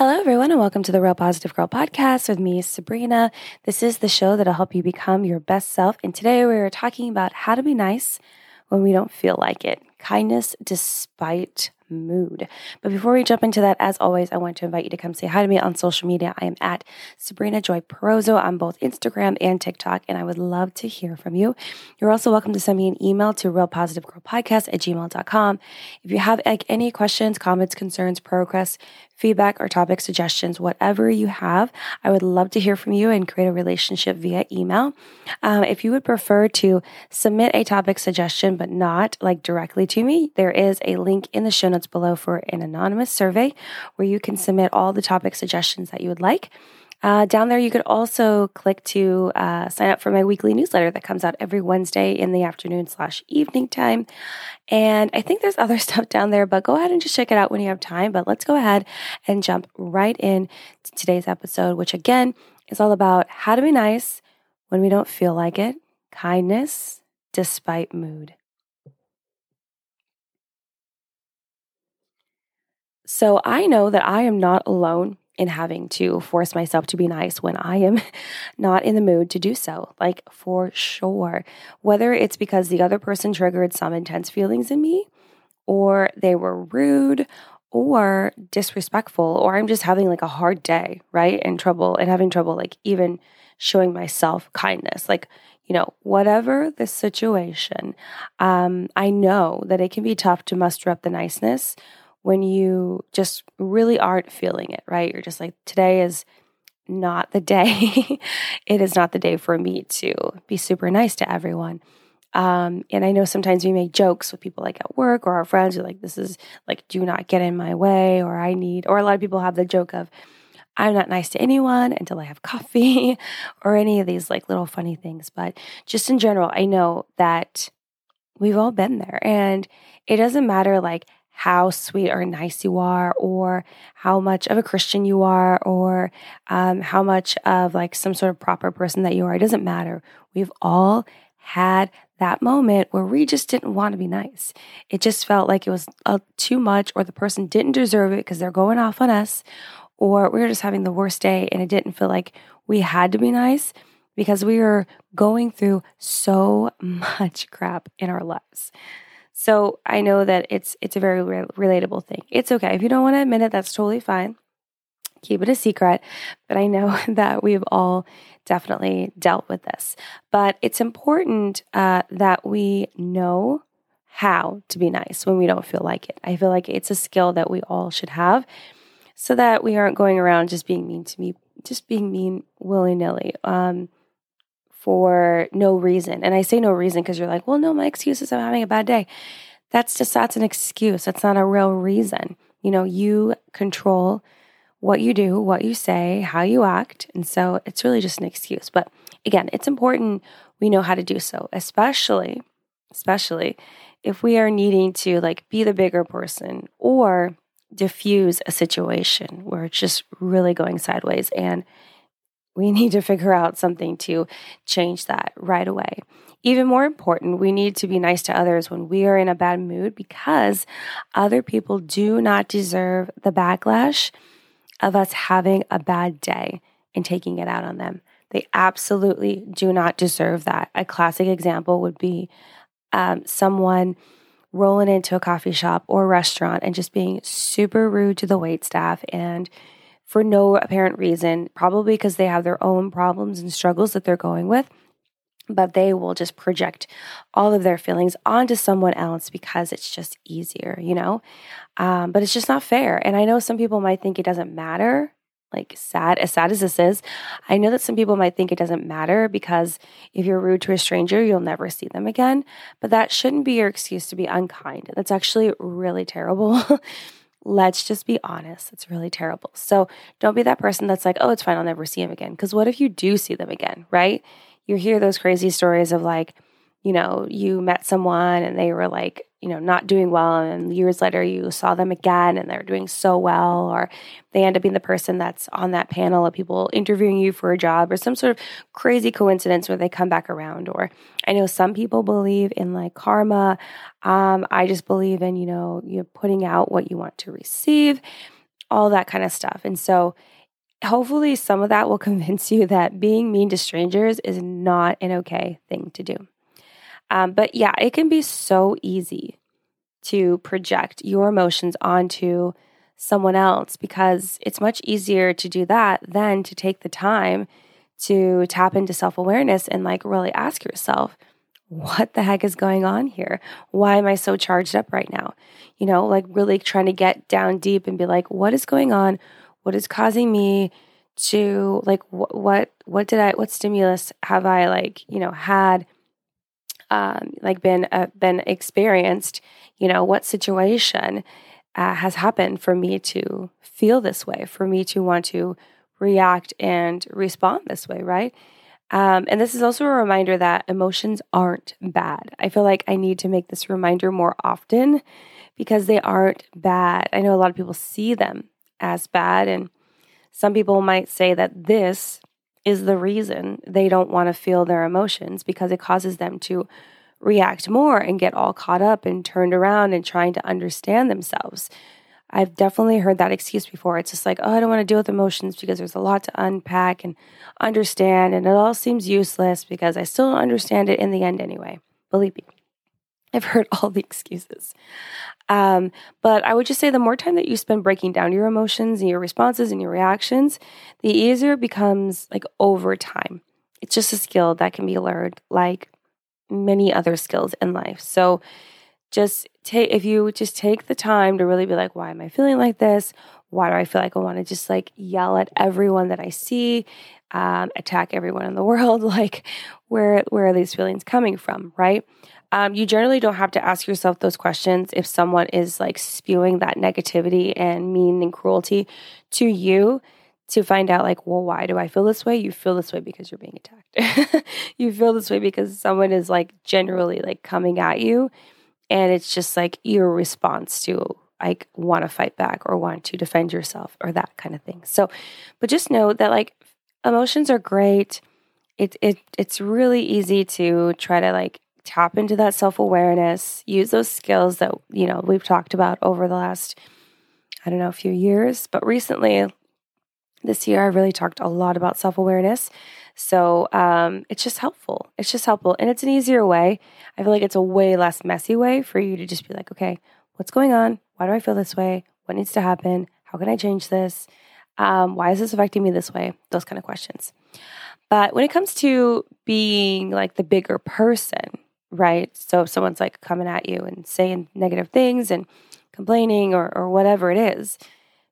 Hello, everyone, and welcome to the Real Positive Girl podcast with me, Sabrina. This is the show that'll help you become your best self. And today we are talking about how to be nice when we don't feel like it kindness despite mood. But before we jump into that, as always, I want to invite you to come say hi to me on social media. I am at Sabrina Joy Perozzo on both Instagram and TikTok, and I would love to hear from you. You're also welcome to send me an email to realpositivegirlpodcast at gmail.com. If you have like, any questions, comments, concerns, pro requests, feedback, or topic suggestions, whatever you have, I would love to hear from you and create a relationship via email. Um, if you would prefer to submit a topic suggestion, but not like directly to me, there is a link in the show notes below for an anonymous survey where you can submit all the topic suggestions that you would like. Uh, down there, you could also click to uh, sign up for my weekly newsletter that comes out every Wednesday in the afternoon slash evening time. And I think there's other stuff down there, but go ahead and just check it out when you have time. But let's go ahead and jump right in to today's episode, which again is all about how to be nice when we don't feel like it, kindness despite mood. So I know that I am not alone in having to force myself to be nice when I am not in the mood to do so. Like for sure. Whether it's because the other person triggered some intense feelings in me, or they were rude, or disrespectful, or I'm just having like a hard day, right? And trouble and having trouble, like even showing myself kindness. Like, you know, whatever the situation, um, I know that it can be tough to muster up the niceness when you just really aren't feeling it, right? You're just like, today is not the day. it is not the day for me to be super nice to everyone. Um, and I know sometimes we make jokes with people like at work or our friends are like, this is like, do not get in my way, or I need, or a lot of people have the joke of, I'm not nice to anyone until I have coffee or any of these like little funny things. But just in general, I know that we've all been there and it doesn't matter like how sweet or nice you are, or how much of a Christian you are, or um, how much of like some sort of proper person that you are. It doesn't matter. We've all had that moment where we just didn't want to be nice. It just felt like it was uh, too much, or the person didn't deserve it because they're going off on us, or we were just having the worst day and it didn't feel like we had to be nice because we were going through so much crap in our lives. So I know that it's it's a very re- relatable thing. It's okay if you don't want to admit it. That's totally fine. Keep it a secret. But I know that we've all definitely dealt with this. But it's important uh, that we know how to be nice when we don't feel like it. I feel like it's a skill that we all should have, so that we aren't going around just being mean to me, just being mean willy nilly. Um, for no reason. And I say no reason because you're like, well, no, my excuse is I'm having a bad day. That's just, that's an excuse. That's not a real reason. You know, you control what you do, what you say, how you act. And so it's really just an excuse. But again, it's important we know how to do so, especially, especially if we are needing to like be the bigger person or diffuse a situation where it's just really going sideways and we need to figure out something to change that right away. Even more important, we need to be nice to others when we are in a bad mood because other people do not deserve the backlash of us having a bad day and taking it out on them. They absolutely do not deserve that. A classic example would be um, someone rolling into a coffee shop or restaurant and just being super rude to the wait staff and for no apparent reason, probably because they have their own problems and struggles that they're going with. But they will just project all of their feelings onto someone else because it's just easier, you know? Um, but it's just not fair. And I know some people might think it doesn't matter like sad as sad as this is i know that some people might think it doesn't matter because if you're rude to a stranger you'll never see them again but that shouldn't be your excuse to be unkind that's actually really terrible Let's just be honest. It's really terrible. So don't be that person that's like, oh, it's fine. I'll never see him again. Because what if you do see them again, right? You hear those crazy stories of like, you know, you met someone and they were like, you know, not doing well. And years later, you saw them again and they're doing so well, or they end up being the person that's on that panel of people interviewing you for a job, or some sort of crazy coincidence where they come back around. Or I know some people believe in like karma. Um, I just believe in, you know, you putting out what you want to receive. all that kind of stuff. And so, hopefully, some of that will convince you that being mean to strangers is not an okay thing to do. Um, but yeah, it can be so easy to project your emotions onto someone else because it's much easier to do that than to take the time to tap into self awareness and like really ask yourself, what the heck is going on here? Why am I so charged up right now? You know, like really trying to get down deep and be like, what is going on? What is causing me to like wh- what what did I what stimulus have I like, you know, had um like been uh, been experienced, you know, what situation uh, has happened for me to feel this way, for me to want to react and respond this way, right? Um, and this is also a reminder that emotions aren't bad. I feel like I need to make this reminder more often because they aren't bad. I know a lot of people see them as bad, and some people might say that this is the reason they don't want to feel their emotions because it causes them to react more and get all caught up and turned around and trying to understand themselves. I've definitely heard that excuse before. It's just like, oh, I don't want to deal with emotions because there's a lot to unpack and understand, and it all seems useless because I still don't understand it in the end anyway. Believe me, I've heard all the excuses. Um, but I would just say the more time that you spend breaking down your emotions and your responses and your reactions, the easier it becomes like over time. It's just a skill that can be learned like many other skills in life. So, just take if you just take the time to really be like why am i feeling like this why do i feel like i want to just like yell at everyone that i see um, attack everyone in the world like where where are these feelings coming from right um, you generally don't have to ask yourself those questions if someone is like spewing that negativity and mean and cruelty to you to find out like well why do i feel this way you feel this way because you're being attacked you feel this way because someone is like generally like coming at you and it's just like your response to like want to fight back or want to defend yourself or that kind of thing. So, but just know that like emotions are great. It it it's really easy to try to like tap into that self-awareness, use those skills that, you know, we've talked about over the last I don't know, a few years, but recently this year I really talked a lot about self-awareness so um, it's just helpful. It's just helpful. And it's an easier way. I feel like it's a way less messy way for you to just be like, okay, what's going on? Why do I feel this way? What needs to happen? How can I change this? Um, why is this affecting me this way? Those kind of questions. But when it comes to being like the bigger person, right? So if someone's like coming at you and saying negative things and complaining or, or whatever it is,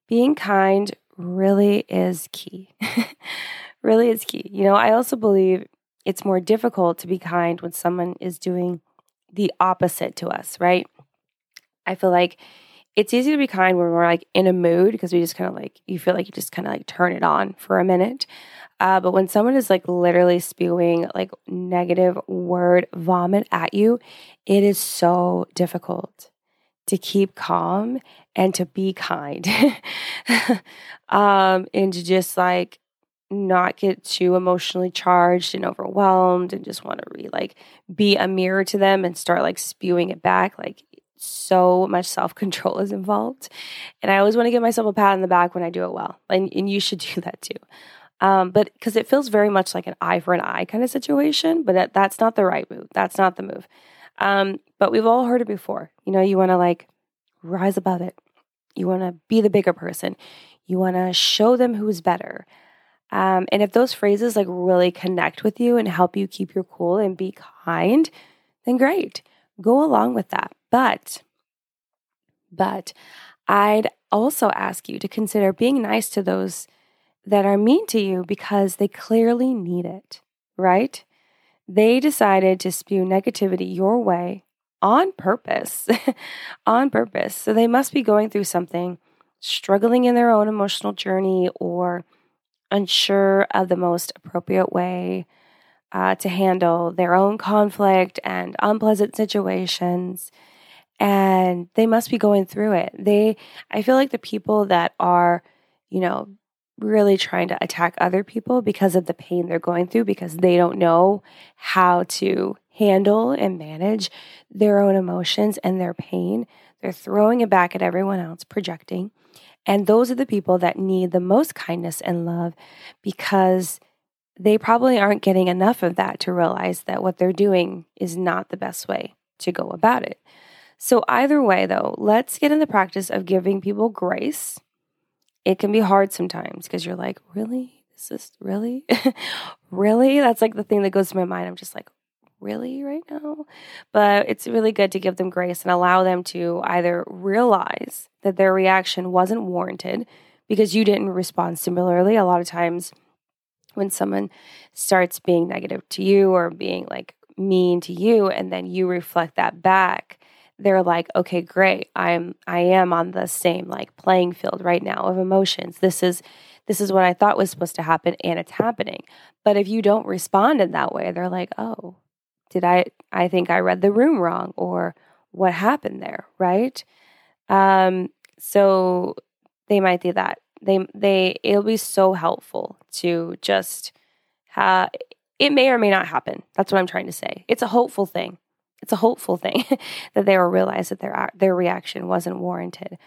being kind really is key. really is key. You know, I also believe it's more difficult to be kind when someone is doing the opposite to us, right? I feel like it's easy to be kind when we're like in a mood because we just kind of like, you feel like you just kind of like turn it on for a minute. Uh, but when someone is like literally spewing like negative word vomit at you, it is so difficult to keep calm and to be kind um, and to just like not get too emotionally charged and overwhelmed and just want to re like be a mirror to them and start like spewing it back like so much self-control is involved. And i always want to give myself a pat on the back when i do it well and, and you should do that too. Um, but because it feels very much like an eye for an eye kind of situation but that, that's not the right move that's not the move. Um, but we've all heard it before you know you want to like rise above it. You want to be the bigger person. You want to show them who's better. Um, and if those phrases like really connect with you and help you keep your cool and be kind, then great. Go along with that. But, but I'd also ask you to consider being nice to those that are mean to you because they clearly need it, right? They decided to spew negativity your way on purpose, on purpose. So they must be going through something, struggling in their own emotional journey or unsure of the most appropriate way uh, to handle their own conflict and unpleasant situations. And they must be going through it. They, I feel like the people that are, you know, really trying to attack other people because of the pain they're going through, because they don't know how to handle and manage their own emotions and their pain. They're throwing it back at everyone else, projecting. And those are the people that need the most kindness and love because they probably aren't getting enough of that to realize that what they're doing is not the best way to go about it. So, either way, though, let's get in the practice of giving people grace. It can be hard sometimes because you're like, really? Is this really? really? That's like the thing that goes to my mind. I'm just like, really right now? But it's really good to give them grace and allow them to either realize that their reaction wasn't warranted because you didn't respond similarly. A lot of times, when someone starts being negative to you or being like mean to you and then you reflect that back they're like okay great i'm i am on the same like playing field right now of emotions this is this is what i thought was supposed to happen and it's happening but if you don't respond in that way they're like oh did i i think i read the room wrong or what happened there right um so they might do that they they it'll be so helpful to just have it may or may not happen. That's what I'm trying to say. It's a hopeful thing. It's a hopeful thing that they will realize that their their reaction wasn't warranted,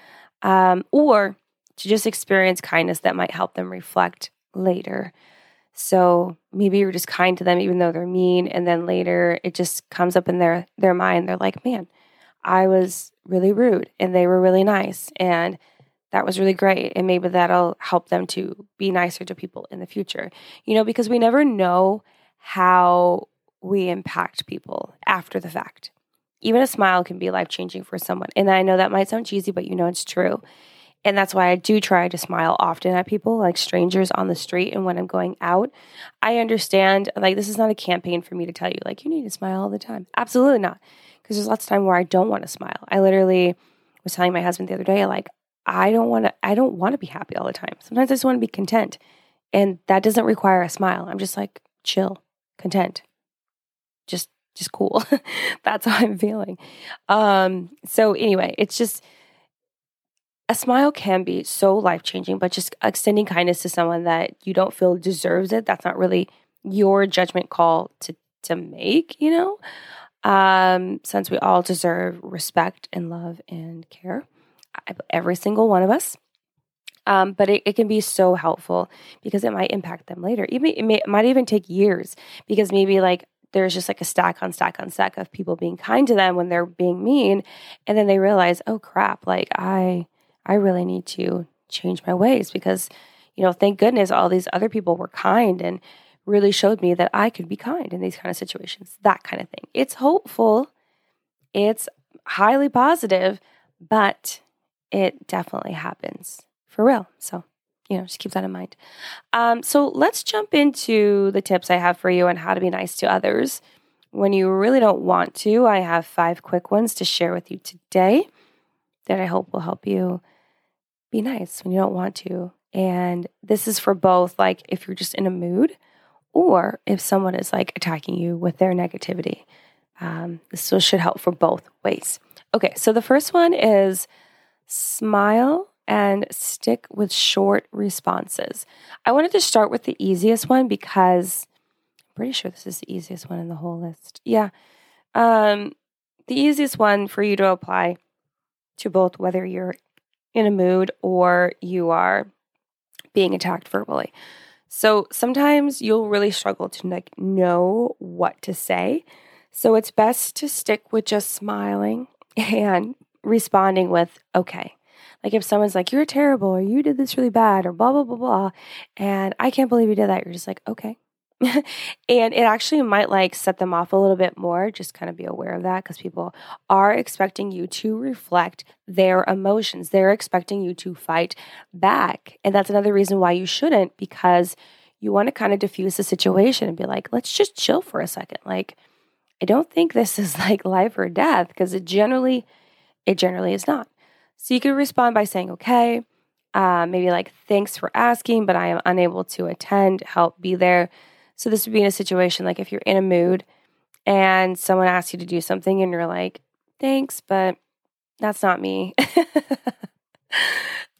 um, or to just experience kindness that might help them reflect later. So maybe you're just kind to them even though they're mean, and then later it just comes up in their their mind. They're like, "Man, I was really rude, and they were really nice, and that was really great. And maybe that'll help them to be nicer to people in the future. You know, because we never know how we impact people after the fact. Even a smile can be life changing for someone. And I know that might sound cheesy, but you know it's true. And that's why I do try to smile often at people, like strangers on the street. And when I'm going out, I understand, like, this is not a campaign for me to tell you, like, you need to smile all the time. Absolutely not. Because there's lots of time where I don't want to smile. I literally was telling my husband the other day, like, I don't want to I don't want to be happy all the time. Sometimes I just want to be content. And that doesn't require a smile. I'm just like chill, content. Just just cool. That's how I'm feeling. Um so anyway, it's just a smile can be so life-changing, but just extending kindness to someone that you don't feel deserves it, that's not really your judgment call to to make, you know? Um since we all deserve respect and love and care every single one of us. Um, but it, it, can be so helpful because it might impact them later. Even it, may, it might even take years because maybe like there's just like a stack on stack on stack of people being kind to them when they're being mean, and then they realize, oh crap, like I I really need to change my ways because you know thank goodness all these other people were kind and really showed me that I could be kind in these kind of situations. That kind of thing. It's hopeful. It's highly positive, but it definitely happens for real. So, you know, just keep that in mind. Um, so, let's jump into the tips I have for you on how to be nice to others. When you really don't want to, I have five quick ones to share with you today that I hope will help you be nice when you don't want to. And this is for both, like if you're just in a mood or if someone is like attacking you with their negativity. Um, this should help for both ways. Okay, so the first one is smile and stick with short responses. I wanted to start with the easiest one because I'm pretty sure this is the easiest one in the whole list. Yeah. Um, the easiest one for you to apply to both whether you're in a mood or you are being attacked verbally. So sometimes you'll really struggle to like know what to say. So it's best to stick with just smiling and responding with, okay. Like if someone's like, you're terrible or you did this really bad or blah, blah, blah, blah. And I can't believe you did that. You're just like, okay. and it actually might like set them off a little bit more. Just kind of be aware of that because people are expecting you to reflect their emotions. They're expecting you to fight back. And that's another reason why you shouldn't because you want to kind of diffuse the situation and be like, let's just chill for a second. Like, I don't think this is like life or death because it generally it generally is not. So you could respond by saying, okay, uh, maybe like, thanks for asking, but I am unable to attend, help be there. So this would be in a situation like if you're in a mood and someone asks you to do something and you're like, thanks, but that's not me.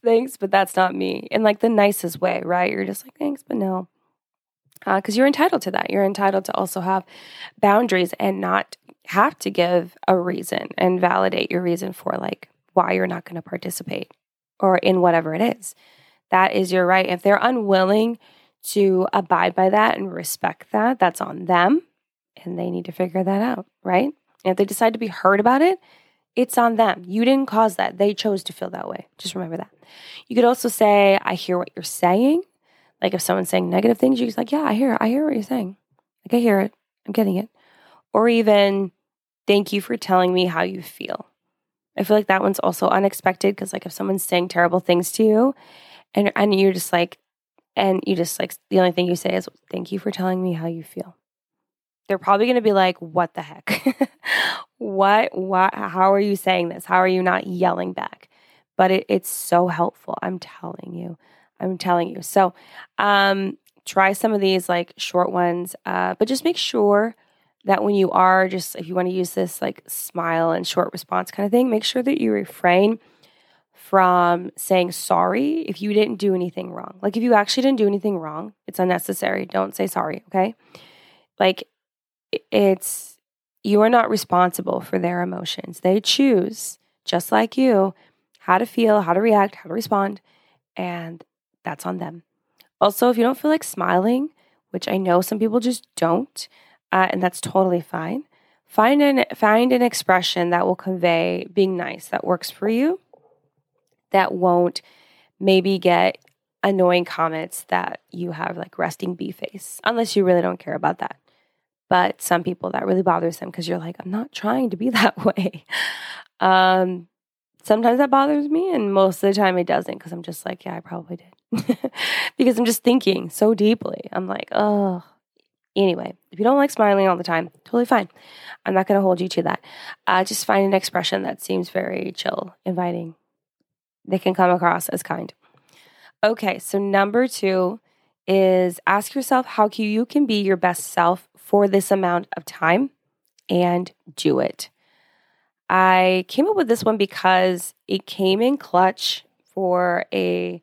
thanks, but that's not me. In like the nicest way, right? You're just like, thanks, but no. Because uh, you're entitled to that. You're entitled to also have boundaries and not have to give a reason and validate your reason for like why you're not going to participate or in whatever it is. That is your right. If they're unwilling to abide by that and respect that, that's on them and they need to figure that out, right? And if they decide to be hurt about it, it's on them. You didn't cause that. They chose to feel that way. Just remember that. You could also say, I hear what you're saying. Like if someone's saying negative things, you're just like, yeah, I hear, I hear what you're saying. Like I hear it. I'm getting it. Or even, thank you for telling me how you feel. I feel like that one's also unexpected because like if someone's saying terrible things to you and and you're just like and you just like the only thing you say is thank you for telling me how you feel. They're probably going to be like what the heck? what what how are you saying this? How are you not yelling back? But it, it's so helpful. I'm telling you. I'm telling you. So, um try some of these like short ones, uh, but just make sure that when you are just, if you want to use this like smile and short response kind of thing, make sure that you refrain from saying sorry if you didn't do anything wrong. Like if you actually didn't do anything wrong, it's unnecessary. Don't say sorry, okay? Like it's, you are not responsible for their emotions. They choose, just like you, how to feel, how to react, how to respond, and that's on them. Also, if you don't feel like smiling, which I know some people just don't, uh, and that's totally fine, find an find an expression that will convey being nice that works for you, that won't maybe get annoying comments that you have like resting bee face, unless you really don't care about that. But some people that really bothers them because you're like, I'm not trying to be that way. Um, sometimes that bothers me, and most of the time it doesn't because I'm just like, yeah, I probably did. because I'm just thinking so deeply. I'm like, oh. Anyway, if you don't like smiling all the time, totally fine. I'm not going to hold you to that. Uh, just find an expression that seems very chill, inviting. They can come across as kind. Okay, so number two is ask yourself how you can be your best self for this amount of time and do it. I came up with this one because it came in clutch for a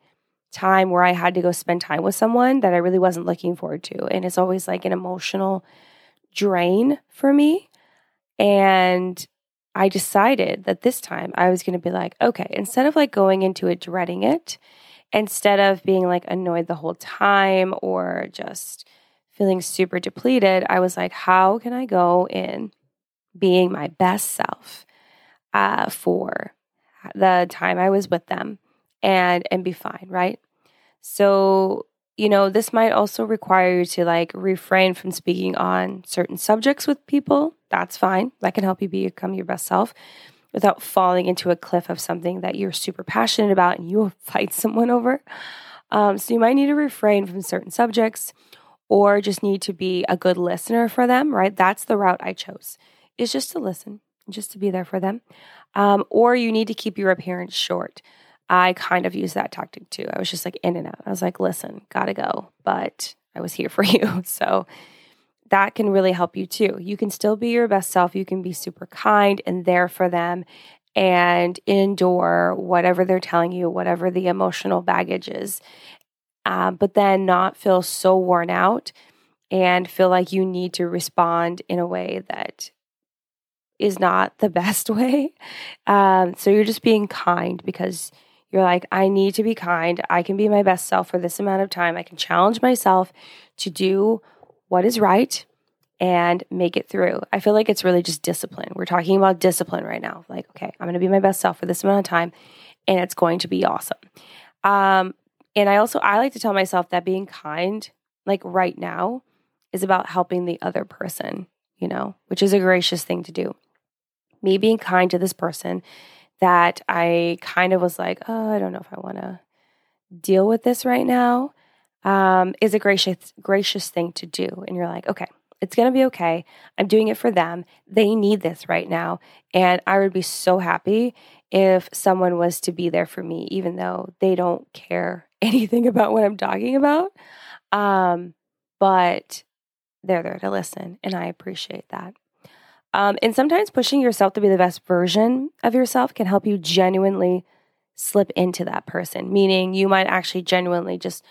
time where I had to go spend time with someone that I really wasn't looking forward to. And it's always like an emotional drain for me. And I decided that this time I was going to be like, okay, instead of like going into it dreading it, instead of being like annoyed the whole time or just feeling super depleted, I was like, how can I go in being my best self uh, for the time I was with them? And and be fine, right? So, you know, this might also require you to like refrain from speaking on certain subjects with people. That's fine. That can help you become your best self without falling into a cliff of something that you're super passionate about and you will fight someone over. Um, so you might need to refrain from certain subjects or just need to be a good listener for them, right? That's the route I chose, is just to listen, just to be there for them. Um, or you need to keep your appearance short. I kind of used that tactic too. I was just like in and out. I was like, listen, gotta go, but I was here for you. So that can really help you too. You can still be your best self. You can be super kind and there for them and endure whatever they're telling you, whatever the emotional baggage is. Um, but then not feel so worn out and feel like you need to respond in a way that is not the best way. Um, so you're just being kind because you're like, I need to be kind. I can be my best self for this amount of time. I can challenge myself to do what is right and make it through. I feel like it's really just discipline. We're talking about discipline right now. Like, okay, I'm going to be my best self for this amount of time and it's going to be awesome. Um, and I also I like to tell myself that being kind like right now is about helping the other person, you know, which is a gracious thing to do. Me being kind to this person that I kind of was like, oh, I don't know if I want to deal with this right now, um, is a gracious gracious thing to do. And you're like, okay, it's gonna be okay. I'm doing it for them. They need this right now, and I would be so happy if someone was to be there for me, even though they don't care anything about what I'm talking about. Um, but they're there to listen, and I appreciate that. Um, and sometimes pushing yourself to be the best version of yourself can help you genuinely slip into that person, meaning you might actually genuinely just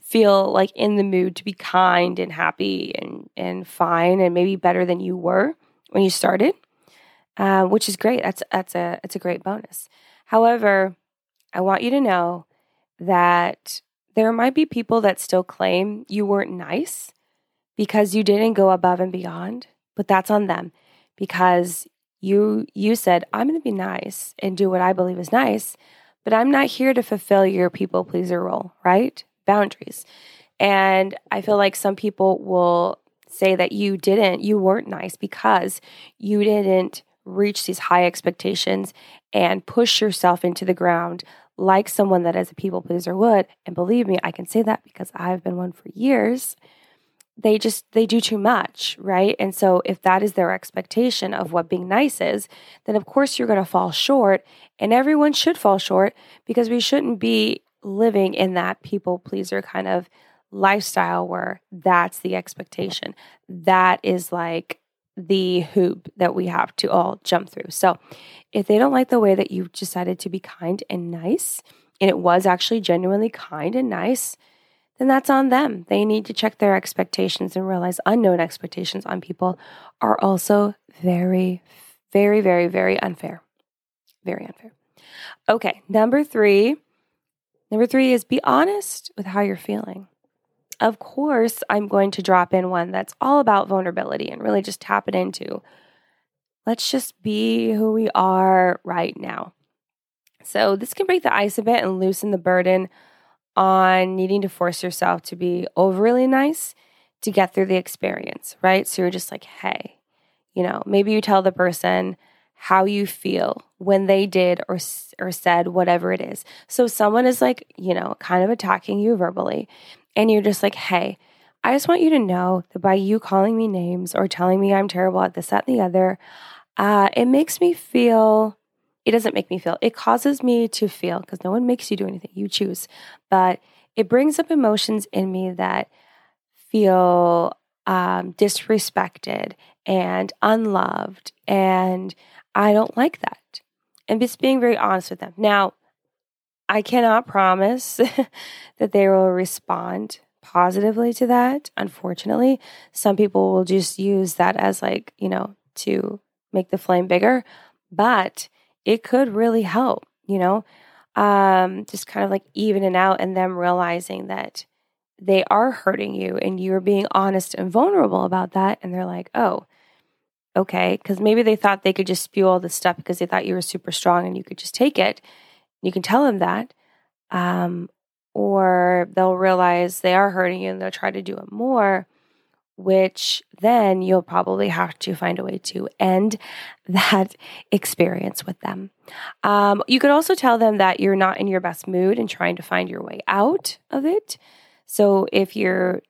feel like in the mood to be kind and happy and, and fine and maybe better than you were when you started, uh, which is great. That's, that's, a, that's a great bonus. However, I want you to know that there might be people that still claim you weren't nice because you didn't go above and beyond, but that's on them because you you said I'm going to be nice and do what I believe is nice, but I'm not here to fulfill your people pleaser role, right? Boundaries. And I feel like some people will say that you didn't, you weren't nice because you didn't reach these high expectations and push yourself into the ground like someone that as a people pleaser would. And believe me, I can say that because I've been one for years. They just they do too much, right? And so if that is their expectation of what being nice is, then of course you're going to fall short and everyone should fall short because we shouldn't be living in that people pleaser kind of lifestyle where that's the expectation. That is like the hoop that we have to all jump through. So, if they don't like the way that you decided to be kind and nice, and it was actually genuinely kind and nice, then that's on them. They need to check their expectations and realize unknown expectations on people are also very, very, very, very unfair. Very unfair. Okay, number three. Number three is be honest with how you're feeling of course, I'm going to drop in one that's all about vulnerability and really just tap it into let's just be who we are right now. So, this can break the ice a bit and loosen the burden on needing to force yourself to be overly nice to get through the experience, right? So, you're just like, hey, you know, maybe you tell the person how you feel when they did or or said whatever it is. So someone is like, you know, kind of attacking you verbally and you're just like, hey, I just want you to know that by you calling me names or telling me I'm terrible at this, that, and the other, uh, it makes me feel, it doesn't make me feel, it causes me to feel, because no one makes you do anything, you choose. But it brings up emotions in me that feel um, disrespected and unloved. And I don't like that. And just being very honest with them. Now, I cannot promise that they will respond positively to that. Unfortunately, some people will just use that as like, you know, to make the flame bigger, but it could really help, you know, um, just kind of like evening out and them realizing that they are hurting you and you're being honest and vulnerable about that. And they're like, oh, okay. Cause maybe they thought they could just spew all this stuff because they thought you were super strong and you could just take it. You can tell them that. Um, or they'll realize they are hurting you and they'll try to do it more, which then you'll probably have to find a way to end that experience with them. Um, you could also tell them that you're not in your best mood and trying to find your way out of it. So if you're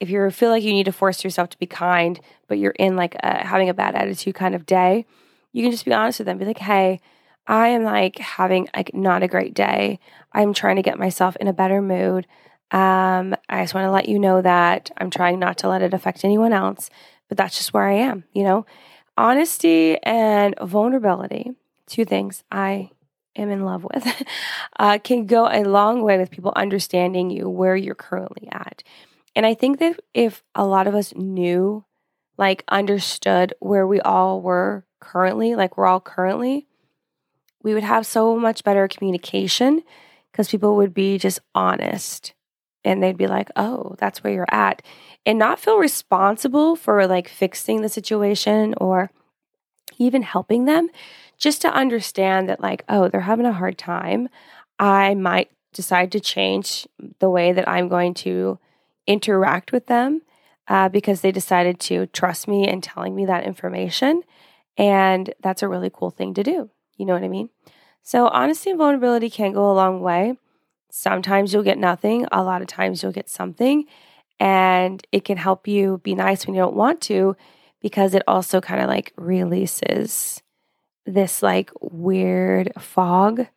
if you feel like you need to force yourself to be kind, but you're in like a, having a bad attitude kind of day, you can just be honest with them. Be like, "Hey, I am like having like not a great day. I'm trying to get myself in a better mood. Um, I just want to let you know that I'm trying not to let it affect anyone else, but that's just where I am, you know? Honesty and vulnerability, two things I am in love with, uh, can go a long way with people understanding you where you're currently at. And I think that if a lot of us knew, like, understood where we all were currently, like, we're all currently, we would have so much better communication because people would be just honest and they'd be like, oh, that's where you're at. And not feel responsible for like fixing the situation or even helping them, just to understand that, like, oh, they're having a hard time. I might decide to change the way that I'm going to interact with them uh, because they decided to trust me in telling me that information. And that's a really cool thing to do. You know what I mean? So, honesty and vulnerability can go a long way. Sometimes you'll get nothing, a lot of times you'll get something. And it can help you be nice when you don't want to because it also kind of like releases this like weird fog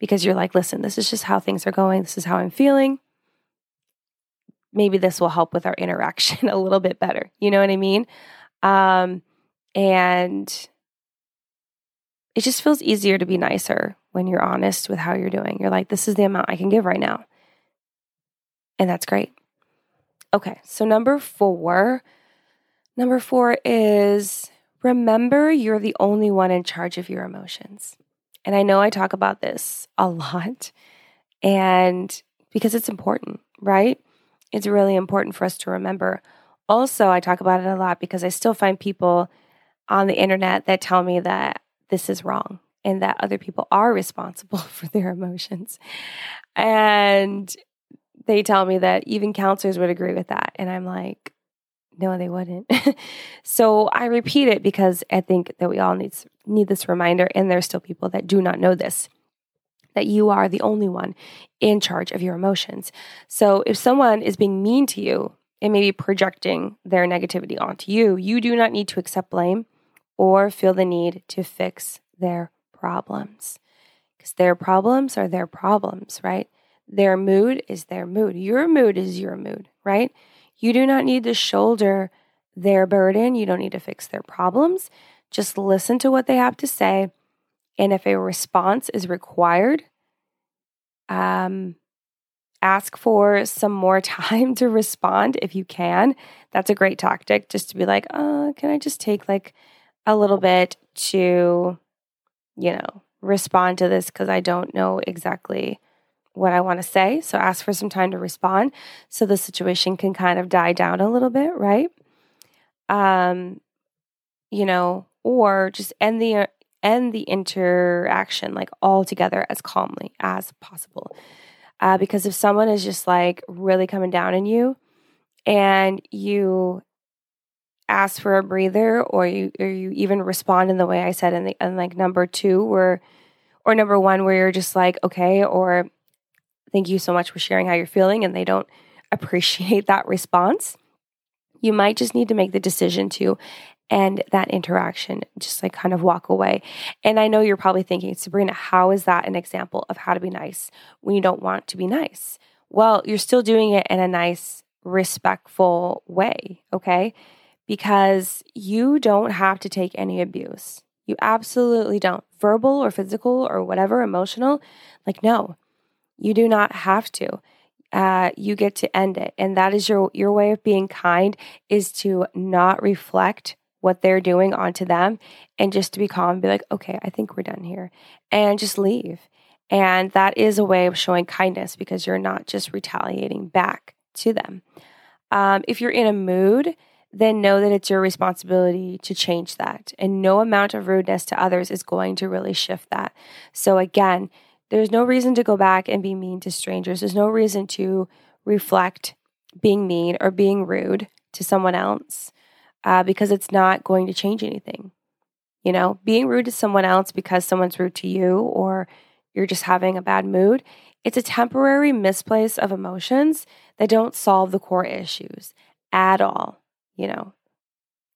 because you're like, listen, this is just how things are going. This is how I'm feeling. Maybe this will help with our interaction a little bit better. You know what I mean? Um, and it just feels easier to be nicer when you're honest with how you're doing. You're like, this is the amount I can give right now. And that's great. Okay, so number four. Number four is remember you're the only one in charge of your emotions. And I know I talk about this a lot, and because it's important, right? It's really important for us to remember. Also, I talk about it a lot because I still find people on the internet that tell me that this is wrong and that other people are responsible for their emotions. And they tell me that even counselors would agree with that. And I'm like, no, they wouldn't. so I repeat it because I think that we all need, need this reminder. And there's still people that do not know this that you are the only one in charge of your emotions. So if someone is being mean to you and maybe projecting their negativity onto you, you do not need to accept blame or feel the need to fix their problems. Because their problems are their problems, right? Their mood is their mood. Your mood is your mood, right? You do not need to shoulder their burden. You don't need to fix their problems. Just listen to what they have to say. And if a response is required, um, ask for some more time to respond if you can. That's a great tactic just to be like, uh, can I just take like a little bit to, you know, respond to this because I don't know exactly what I want to say. So ask for some time to respond so the situation can kind of die down a little bit, right? Um, you know, or just end the end the interaction like all together as calmly as possible. Uh, because if someone is just like really coming down on you and you ask for a breather or you or you even respond in the way I said in the like number two where or number one where you're just like okay or thank you so much for sharing how you're feeling and they don't appreciate that response, you might just need to make the decision to end that interaction, just like kind of walk away. And I know you're probably thinking, Sabrina, how is that an example of how to be nice when you don't want to be nice? Well, you're still doing it in a nice, respectful way, okay? Because you don't have to take any abuse. You absolutely don't. Verbal or physical or whatever, emotional, like, no, you do not have to. Uh, you get to end it, and that is your your way of being kind is to not reflect what they're doing onto them, and just to be calm and be like, okay, I think we're done here, and just leave. And that is a way of showing kindness because you're not just retaliating back to them. Um, if you're in a mood, then know that it's your responsibility to change that. And no amount of rudeness to others is going to really shift that. So, again, there's no reason to go back and be mean to strangers. There's no reason to reflect being mean or being rude to someone else uh, because it's not going to change anything. You know, being rude to someone else because someone's rude to you or you're just having a bad mood, it's a temporary misplace of emotions that don't solve the core issues at all. You know,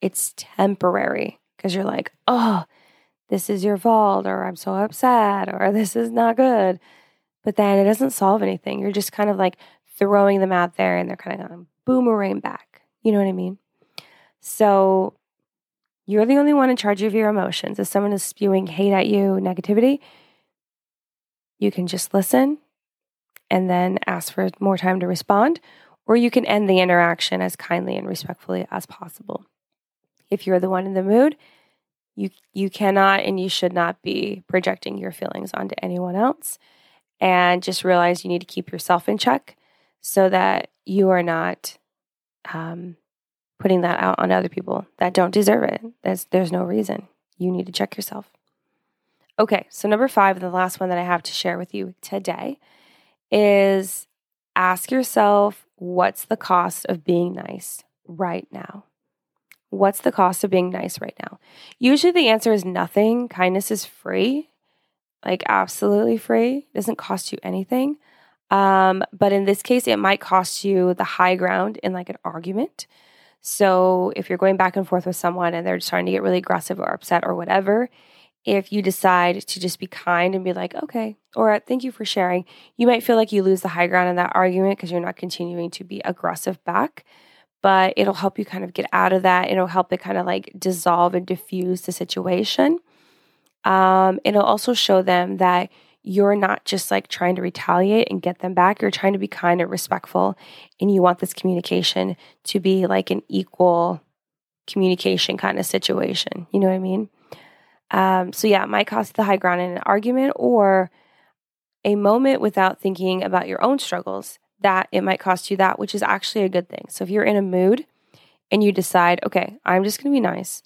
it's temporary because you're like, oh, this is your fault, or I'm so upset, or this is not good. But then it doesn't solve anything. You're just kind of like throwing them out there and they're kind of going boomerang back. You know what I mean? So you're the only one in charge of your emotions. If someone is spewing hate at you, negativity, you can just listen and then ask for more time to respond, or you can end the interaction as kindly and respectfully as possible. If you're the one in the mood, you you cannot and you should not be projecting your feelings onto anyone else. And just realize you need to keep yourself in check so that you are not um, putting that out on other people that don't deserve it. There's there's no reason. You need to check yourself. Okay, so number five, the last one that I have to share with you today is ask yourself what's the cost of being nice right now? What's the cost of being nice right now? Usually the answer is nothing. Kindness is free, like absolutely free. It doesn't cost you anything. Um, but in this case, it might cost you the high ground in like an argument. So if you're going back and forth with someone and they're starting to get really aggressive or upset or whatever, if you decide to just be kind and be like, okay, or thank you for sharing, you might feel like you lose the high ground in that argument because you're not continuing to be aggressive back but it'll help you kind of get out of that. It'll help it kind of like dissolve and diffuse the situation. Um, it'll also show them that you're not just like trying to retaliate and get them back. You're trying to be kind and respectful, and you want this communication to be like an equal communication kind of situation. You know what I mean? Um, so yeah, it might cost the high ground in an argument or a moment without thinking about your own struggles. That it might cost you that, which is actually a good thing. So if you're in a mood and you decide, okay, I'm just going to be nice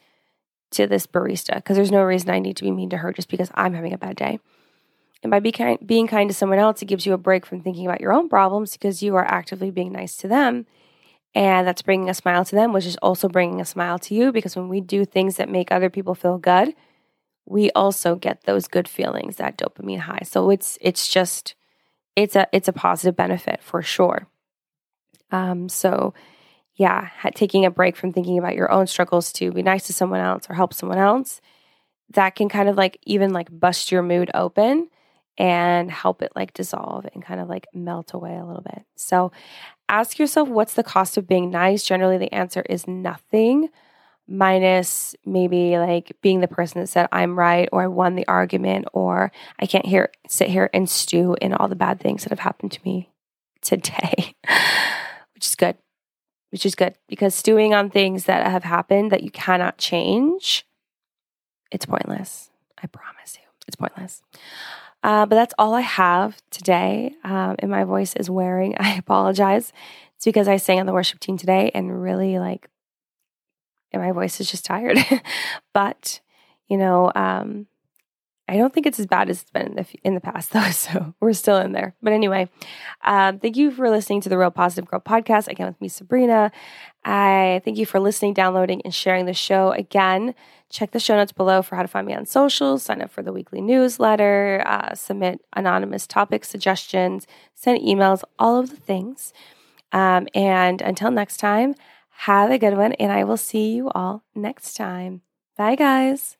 to this barista because there's no reason I need to be mean to her just because I'm having a bad day. And by be kind, being kind to someone else, it gives you a break from thinking about your own problems because you are actively being nice to them. And that's bringing a smile to them, which is also bringing a smile to you because when we do things that make other people feel good, we also get those good feelings, that dopamine high. So it's it's just it's a it's a positive benefit for sure. Um, so yeah, taking a break from thinking about your own struggles to be nice to someone else or help someone else, that can kind of like even like bust your mood open and help it like dissolve and kind of like melt away a little bit. So ask yourself what's the cost of being nice? Generally, the answer is nothing, minus maybe like being the person that said, I'm right, or I won the argument, or I can't hear, sit here and stew in all the bad things that have happened to me today, which is good. Which is good because stewing on things that have happened that you cannot change, it's pointless. I promise you, it's pointless. Uh, but that's all I have today. Um, and my voice is wearing. I apologize. It's because I sang on the worship team today and really like, and my voice is just tired. but, you know, um, I don't think it's as bad as it's been in the, in the past, though. So we're still in there. But anyway, um, thank you for listening to the Real Positive Girl podcast again with me, Sabrina. I thank you for listening, downloading, and sharing the show. Again, check the show notes below for how to find me on socials, sign up for the weekly newsletter, uh, submit anonymous topic suggestions, send emails, all of the things. Um, and until next time, have a good one, and I will see you all next time. Bye, guys.